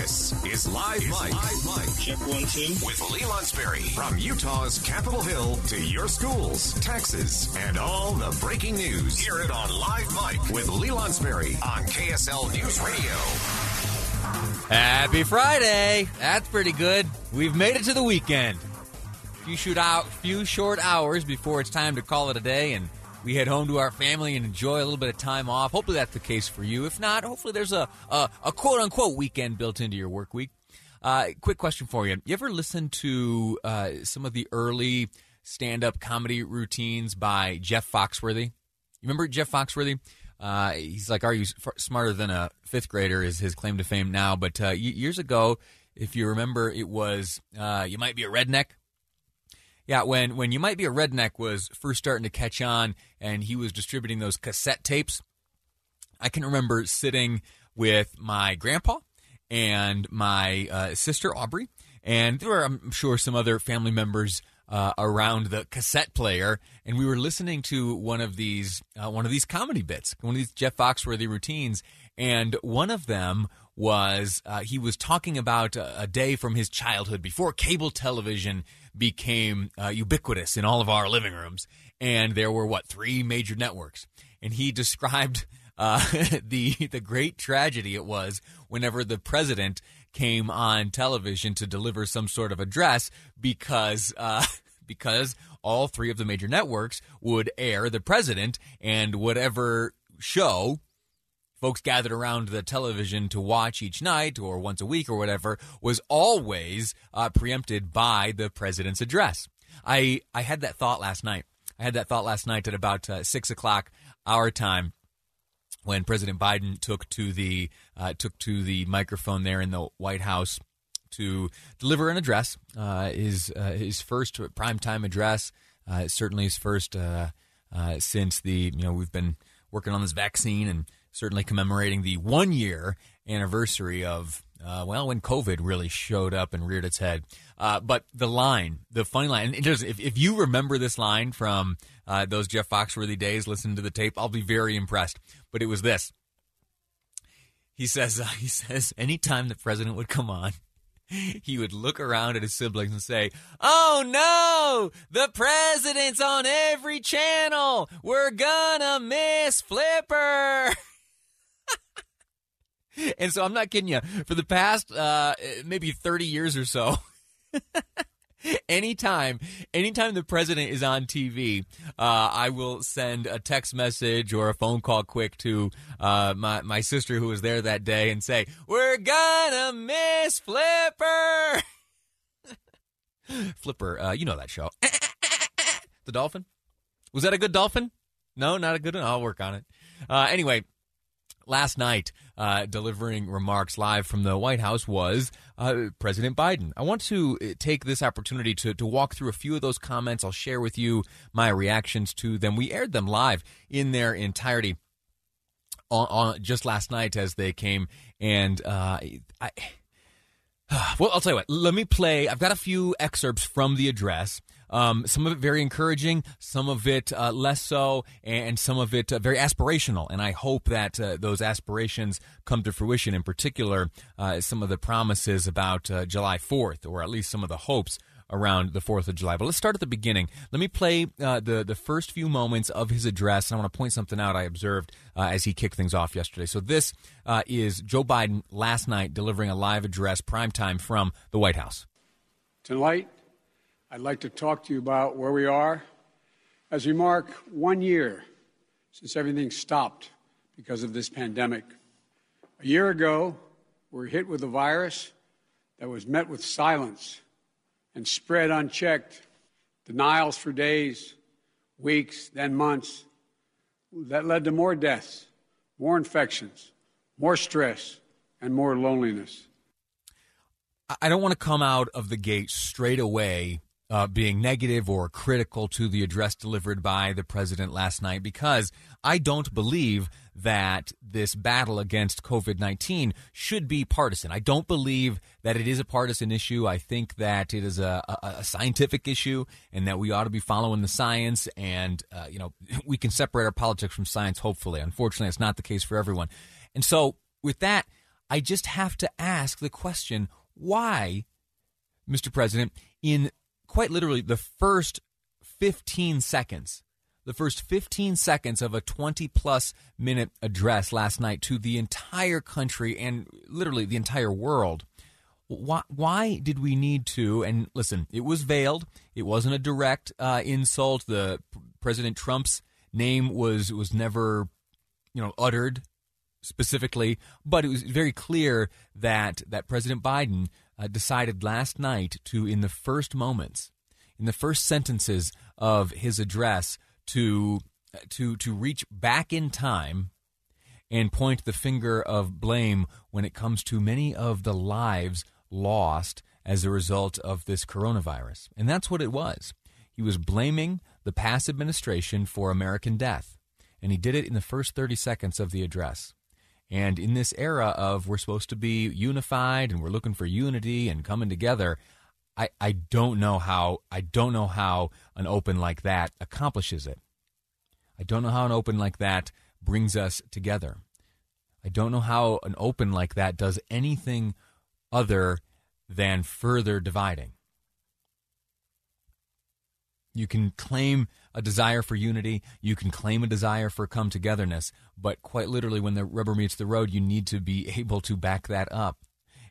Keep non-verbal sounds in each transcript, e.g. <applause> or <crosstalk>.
This is Live Mic. Live Mic. Check one, two. With Lee Lonsberry. From Utah's Capitol Hill to your schools, taxes, and all the breaking news. Hear it on Live Mic with Lee Lonsberry on KSL News Radio. Happy Friday! That's pretty good. We've made it to the weekend. Few shoot out, few short hours before it's time to call it a day, and we head home to our family and enjoy a little bit of time off. Hopefully that's the case for you. If not, hopefully there's a a, a quote unquote weekend built into your work week. Uh, quick question for you: You ever listen to uh, some of the early stand up comedy routines by Jeff Foxworthy? You remember Jeff Foxworthy? Uh, he's like, "Are you smarter than a fifth grader?" Is his claim to fame now? But uh, years ago, if you remember, it was uh, "You might be a redneck." Yeah, when when you might be a redneck was first starting to catch on, and he was distributing those cassette tapes. I can remember sitting with my grandpa and my uh, sister Aubrey, and there were, I'm sure, some other family members uh, around the cassette player, and we were listening to one of these uh, one of these comedy bits, one of these Jeff Foxworthy routines, and one of them was uh, he was talking about a, a, day from his childhood before cable television became uh, ubiquitous in all of our living rooms, and there were what three major networks, and he <laughs> described uh, <laughs> the the great tragedy it was whenever the president came on television to deliver some sort of address because uh, <laughs> because all three of the major networks would air the president and whatever show folks gathered around the television to watch each night or once a week or whatever was always uh, preempted by the president's address. I I had that thought last night. I had that thought last night at about uh, six o'clock our time when President Biden took to the uh, took to the microphone there in the White House to deliver an address. Uh, his uh, his first primetime address, uh, certainly his first since the you know we've been working on this vaccine and certainly commemorating the one year anniversary of, uh, well, when COVID really showed up and reared its head. Uh, but the line, the funny line, and if, if you remember this line from uh, those Jeff Foxworthy days, listen to the tape, I'll be very impressed. But it was this. He says, <laughs> he says, anytime the president would come on, <laughs> he would look around at his siblings and say, Oh no, the president's on every channel. We're gonna miss Flipper. <laughs> and so I'm not kidding you. For the past uh, maybe 30 years or so, <laughs> anytime anytime the president is on TV, uh, I will send a text message or a phone call quick to uh, my my sister who was there that day and say, "We're gonna miss Flipper." <laughs> Flipper, uh, you know that show, <laughs> the dolphin. Was that a good dolphin? No, not a good one. I'll work on it. Uh, anyway, last night, uh, delivering remarks live from the White House, was uh, President Biden. I want to uh, take this opportunity to, to walk through a few of those comments. I'll share with you my reactions to them. We aired them live in their entirety on, on just last night as they came, and uh, I. <sighs> Well, I'll tell you what. Let me play. I've got a few excerpts from the address. Um, some of it very encouraging, some of it uh, less so, and some of it uh, very aspirational. And I hope that uh, those aspirations come to fruition. In particular, uh, some of the promises about uh, July 4th, or at least some of the hopes around the 4th of July. But let's start at the beginning. Let me play uh, the, the first few moments of his address. And I want to point something out I observed uh, as he kicked things off yesterday. So this uh, is Joe Biden last night delivering a live address, prime time from the White House. Tonight, I'd like to talk to you about where we are as we mark one year since everything stopped because of this pandemic. A year ago, we were hit with a virus that was met with silence and spread unchecked, denials for days, weeks, then months. That led to more deaths, more infections, more stress, and more loneliness. I don't want to come out of the gate straight away uh, being negative or critical to the address delivered by the president last night because I don't believe that this battle against COVID 19 should be partisan. I don't believe that it is a partisan issue. I think that it is a, a, a scientific issue and that we ought to be following the science. And, uh, you know, <laughs> we can separate our politics from science, hopefully. Unfortunately, it's not the case for everyone. And so, with that, I just have to ask the question why, Mr. President, in quite literally the first 15 seconds, the first 15 seconds of a 20 plus minute address last night to the entire country and literally the entire world. Why, why did we need to? And listen, it was veiled. It wasn't a direct uh, insult. The President Trump's name was was never, you know, uttered specifically, but it was very clear that that President Biden uh, decided last night to, in the first moments, in the first sentences of his address, to to to reach back in time and point the finger of blame when it comes to many of the lives lost as a result of this coronavirus. And that's what it was. He was blaming the past administration for American death. And he did it in the first 30 seconds of the address. And in this era of we're supposed to be unified and we're looking for unity and coming together, I, I don't know how I don't know how an open like that accomplishes it. I don't know how an open like that brings us together. I don't know how an open like that does anything other than further dividing. You can claim a desire for unity, you can claim a desire for come togetherness, but quite literally, when the rubber meets the road, you need to be <laughs> able to back that up.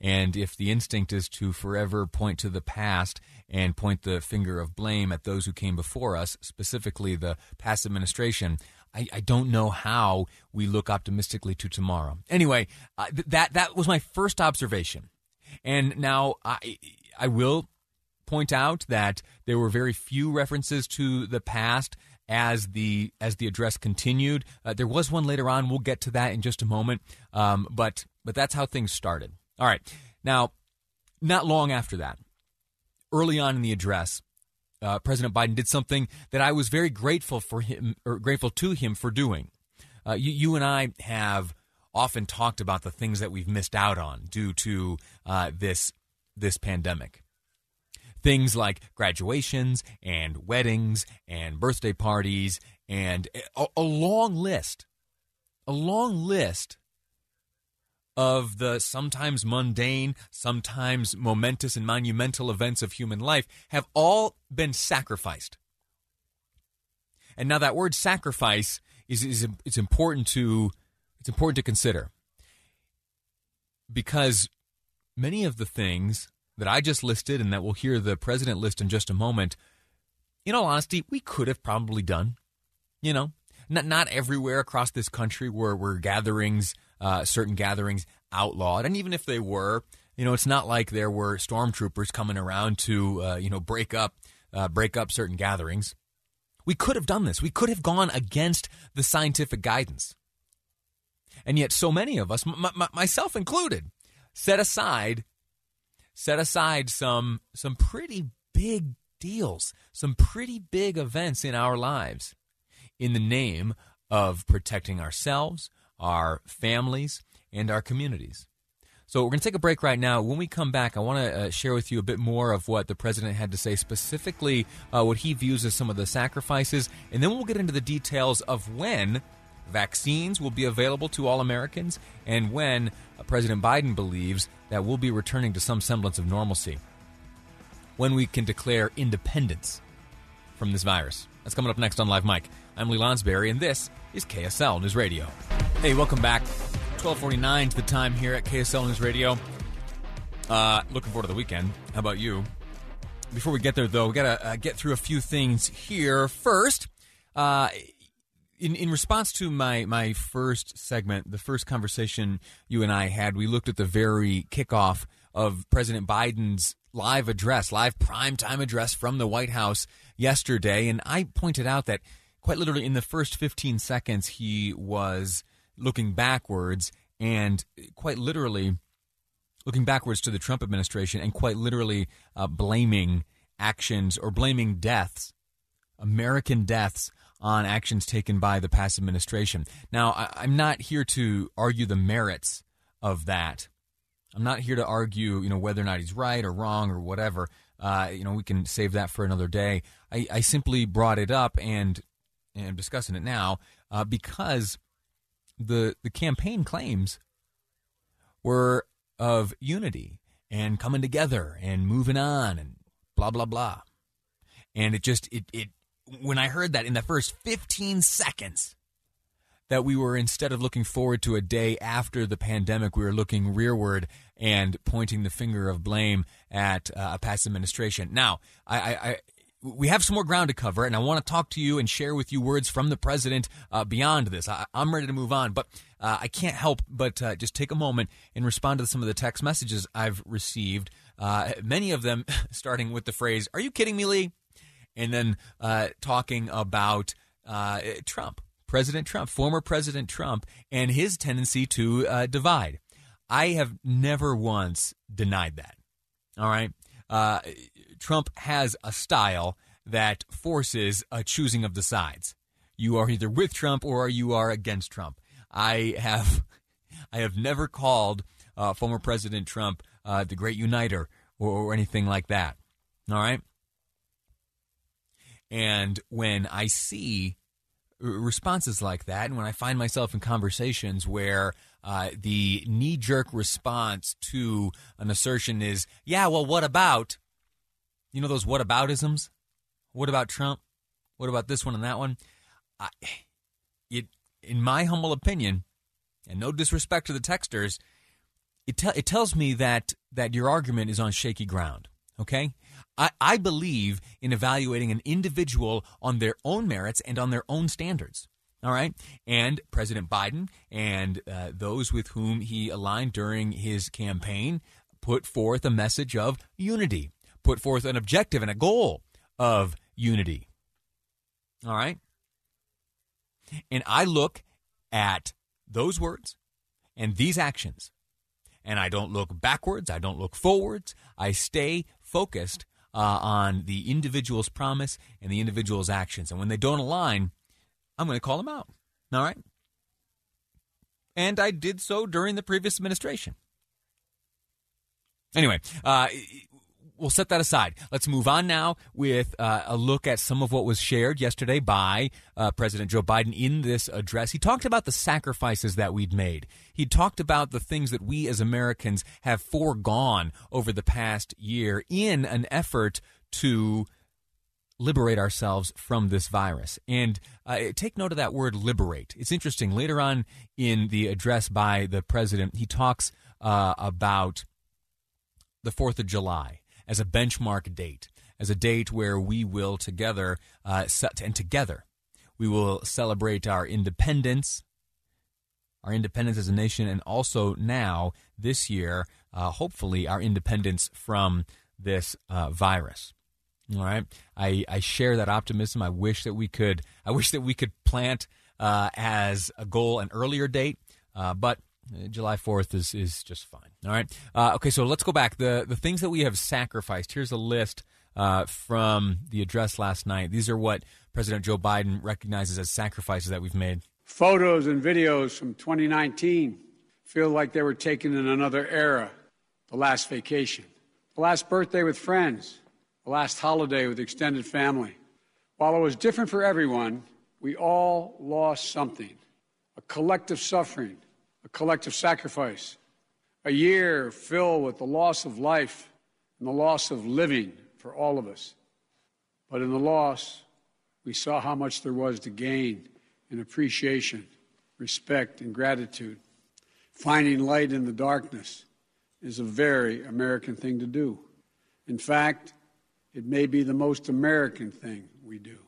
And if the instinct is to forever point to the past and point the finger of blame at those who came before us, specifically the past administration, I, I don't know how we look optimistically to tomorrow. Anyway, uh, th- that that was my first observation, and now I I will point out that there were very few references to the past as the as the address continued. Uh, there was one later on. We'll get to that in just a moment. Um, but but that's how things started. All right. Now, not long after that, early on in the address, uh, President Biden did something that I was very grateful for him or grateful to him for doing. Uh, you, you and I have often talked about the things that we've missed out on due to uh, this this pandemic things like graduations and weddings and birthday parties and a, a long list, a long list of the sometimes mundane, sometimes momentous and monumental events of human life have all been sacrificed. And now that word sacrifice is, is it's important to it's important to consider because many of the things that I just listed and that we'll hear the president list in just a moment, in all honesty, we could have probably done. You know, not not everywhere across this country were were gatherings, uh, certain gatherings outlawed, and even if they were, you know, it's not like there were stormtroopers coming around to uh, you know break up uh, break up certain gatherings. We could have done this. We could have gone against the scientific guidance. And yet, so many of us, m- m- myself included, set aside set aside some some pretty big deals, some pretty big events in our lives in the name of protecting ourselves, our families, and our communities. So we're going to take a break right now. When we come back, I want to uh, share with you a bit more of what the president had to say, specifically uh, what he views as some of the sacrifices, and then we'll get into the details of when vaccines will be available to all Americans and when uh, President Biden believes that we'll be returning to some semblance of normalcy. When we can declare independence from this virus. That's coming up next on Live Mic. I'm Lee Lonsberry, and this is KSL News Radio. Hey, welcome back. 1249 to the time here at KSL News Radio. Uh, looking forward to the weekend. How about you? Before we get there, though, we got to uh, get through a few things here. First, uh, in, in response to my, my first segment, the first conversation you and I had, we looked at the very kickoff of President Biden's live address, live primetime address from the White House yesterday. And I pointed out that quite literally in the first 15 seconds, he was looking backwards and quite literally looking backwards to the Trump administration and quite literally uh, blaming actions or blaming deaths, American deaths, on actions taken by the past administration. Now, I, am not here to argue the merits of that. I'm not here to argue, you know, whether or not he's right or wrong or whatever. Uh, you know, we can save that for another day. I, I simply brought it up and and I'm discussing it now uh, because the the campaign claims were of unity and coming together and moving on and blah blah blah. And it just it it when I heard that in the first 15 seconds that we were instead of looking forward to a day after the pandemic, we were looking rearward and pointing the finger of blame at uh, a past administration. Now, I, I, I we have some more ground to cover, and I want to talk to you and share with you words from the president uh, beyond this. I, am ready to move on, but uh, I can't help but uh, just take a moment and respond to some of the text messages I've received. Uh, many of them <laughs> starting with the phrase, Are you kidding me, Lee? And then uh, talking about uh, Trump, President Trump, former President Trump, and his tendency to divide. I have never once denied that. All right. Uh, Trump has a style that forces a choosing of the sides. You are either with Trump or you are against Trump. I have, I have never called uh, former President Trump uh, the Great Uniter or, or anything like that. All right. And when I see responses like that, and when I find myself in conversations where uh, the knee jerk response to an assertion is, yeah, well, what about? You know those whataboutisms? What about Trump? What about this one and that one? I, it, in my humble opinion, and no disrespect to the texters, it, te- it tells me that that your argument is on shaky ground. Okay, I, I believe in evaluating an individual on their own merits and on their own standards. All right. And President Biden and uh, those with whom he aligned during his campaign put forth a message of unity put forth an objective and a goal of unity. All right? And I look at those words and these actions, and I don't look backwards, I don't look forwards, I stay focused uh, on the individual's promise and the individual's actions. And when they don't align, I'm going to call them out. All right? And I did so during the previous administration. Anyway, uh, we'll set that aside. Let's move on now with uh, a look at some of what was shared yesterday by uh, President Joe Biden in this address. He talked about the sacrifices that we'd made. He talked about the things that we as Americans have foregone over the past year in an effort to liberate ourselves from this virus. And uh, take note of that word liberate. It's interesting. Later on in the address by the president, he talks uh, about the 4th of July as a benchmark date, as a date where we will together uh, set, and together we will celebrate our independence, our independence as a nation, and also now this year, uh, hopefully, our independence from this uh, virus. All right, I, I share that optimism. I wish that we could. I wish that we could plant uh, as a goal an earlier date, uh, but July 4th is, is just fine. All right. Uh, okay, so let's go back. The, the things that we have sacrificed. Here's a list uh, from the address last night. These are what President Joe Biden recognizes as sacrifices that we've made. Photos and videos from 2019 feel like they were taken in another era. The last vacation, the last birthday with friends, the last holiday with extended family. While it was different for everyone, we all lost something a collective suffering collective sacrifice, a year filled with the loss of life and the loss of living for all of us. But in the loss, we saw how much there was to gain in appreciation, respect, and gratitude. Finding light in the darkness is a very American thing to do. In fact, it may be the most American thing we do.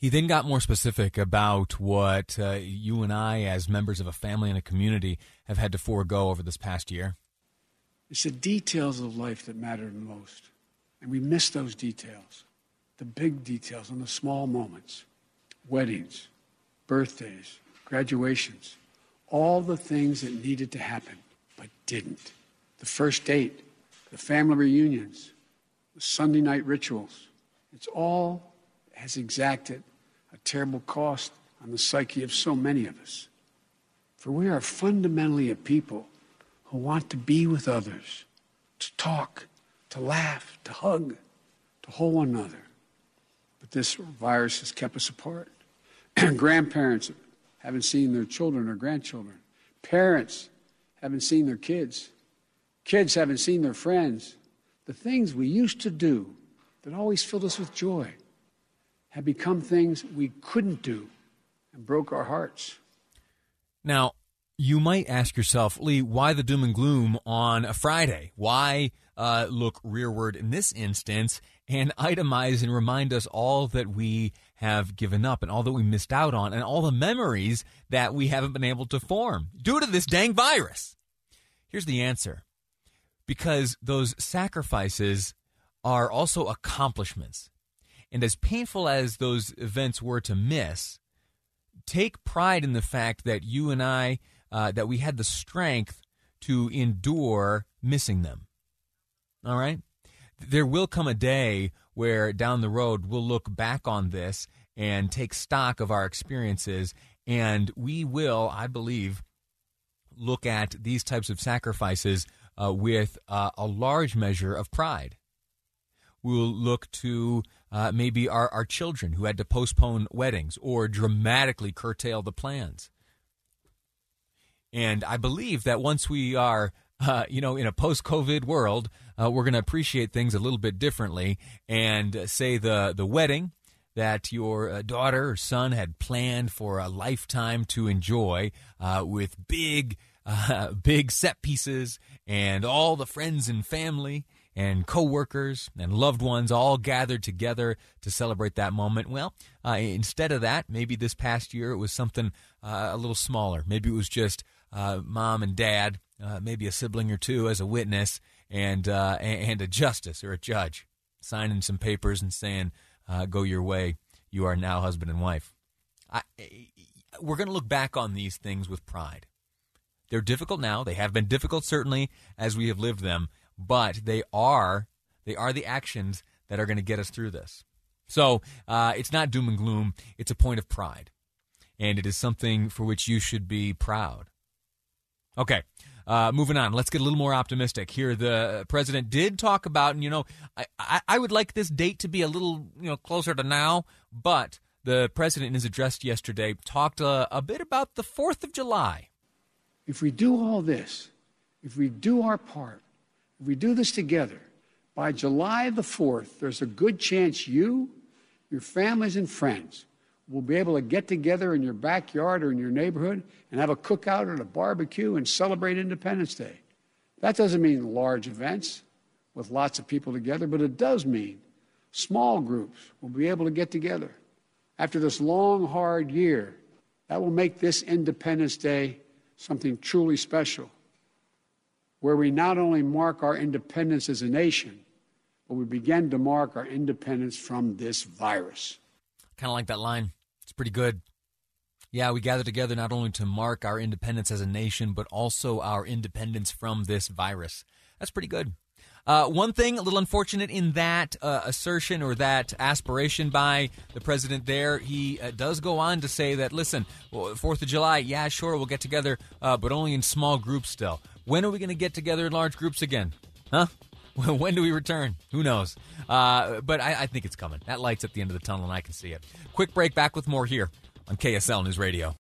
He then got more specific about what uh, you and I, as members of a family and a community, have had to forego over this past year. It's the details of life that matter most. And we miss those details the big details and the small moments weddings, birthdays, graduations, all the things that needed to happen but didn't. The first date, the family reunions, the Sunday night rituals. It's all has exacted a terrible cost on the psyche of so many of us. For we are fundamentally a people who want to be with others, to talk, to laugh, to hug, to hold one another. But this virus has kept us apart. <clears throat> Grandparents haven't seen their children or grandchildren. Parents haven't seen their kids. Kids haven't seen their friends. The things we used to do that always filled us with joy have become things we couldn't do and broke our hearts. Now, you might ask yourself, Lee, why the doom and gloom on a Friday? Why uh, look rearward in this instance and itemize and remind us all that we have given up and all that we missed out on and all the memories that we haven't been able to form due to this dang virus? Here's the answer because those sacrifices are also accomplishments. And as painful as those events were to miss, take pride in the fact that you and I, uh, that we had the strength to endure missing them. All right? There will come a day where down the road we'll look back on this and take stock of our experiences, and we will, I believe, look at these types of sacrifices uh, with uh, a large measure of pride. We'll look to uh, maybe our, our children who had to postpone weddings or dramatically curtail the plans. And I believe that once we are, uh, you know, in a post-COVID world, uh, we're going to appreciate things a little bit differently. And say the the wedding that your uh, daughter or son had planned for a lifetime to enjoy, uh, with big, <laughs> uh, big set pieces and all the friends and family and coworkers and loved ones all gathered together to celebrate that moment. Well, uh, instead of that, maybe this past year it was something uh, a little smaller. Maybe it was just uh, mom and dad, uh, maybe a sibling or two as a witness, and uh, and a justice or a judge signing some papers and saying, uh, "Go your way. You are now husband and wife." I, we're going to look back on these things with pride. They're difficult now. They have been difficult certainly as we have lived them but they are they are the actions that are going to get us through this. So uh, it's not doom and gloom. It's a point of pride, and it is something for which you should be proud. Okay. Uh, moving on, let's get a little more optimistic here. The president did talk about, and you know, I, I, I would like this date to be a little, you know, closer to now. But the president, in his address yesterday, talked a, a bit about the Fourth of July. If we do all this, if we do our part, if we do this together, by July the 4th, there's a good chance you, your families, and friends will be able to get together in your backyard or in your neighborhood and have a cookout or a barbecue and celebrate Independence Day. That doesn't mean large events with lots of people together, but it does mean small groups will be able to get together. After this long, hard year, that will make this Independence Day something truly special where we not only mark our independence as a nation, but we begin to mark our independence from this virus. Kind of like that line. It's pretty good. Yeah, we gather together not only to mark our independence as a nation, but also our independence from this virus. That's pretty good. Uh, one thing, a little unfortunate in that uh, assertion or that aspiration by the president there, he uh, does go on to say that, listen, 4th of July, yeah, sure, we'll get together, uh, but only in small groups still. When are we going to get together in large groups again? Huh? <laughs> when do we return? Who knows? Uh, but I, I think it's coming. That light's at the end of the tunnel, and I can see it. Quick break. Back with more here on KSL News Radio.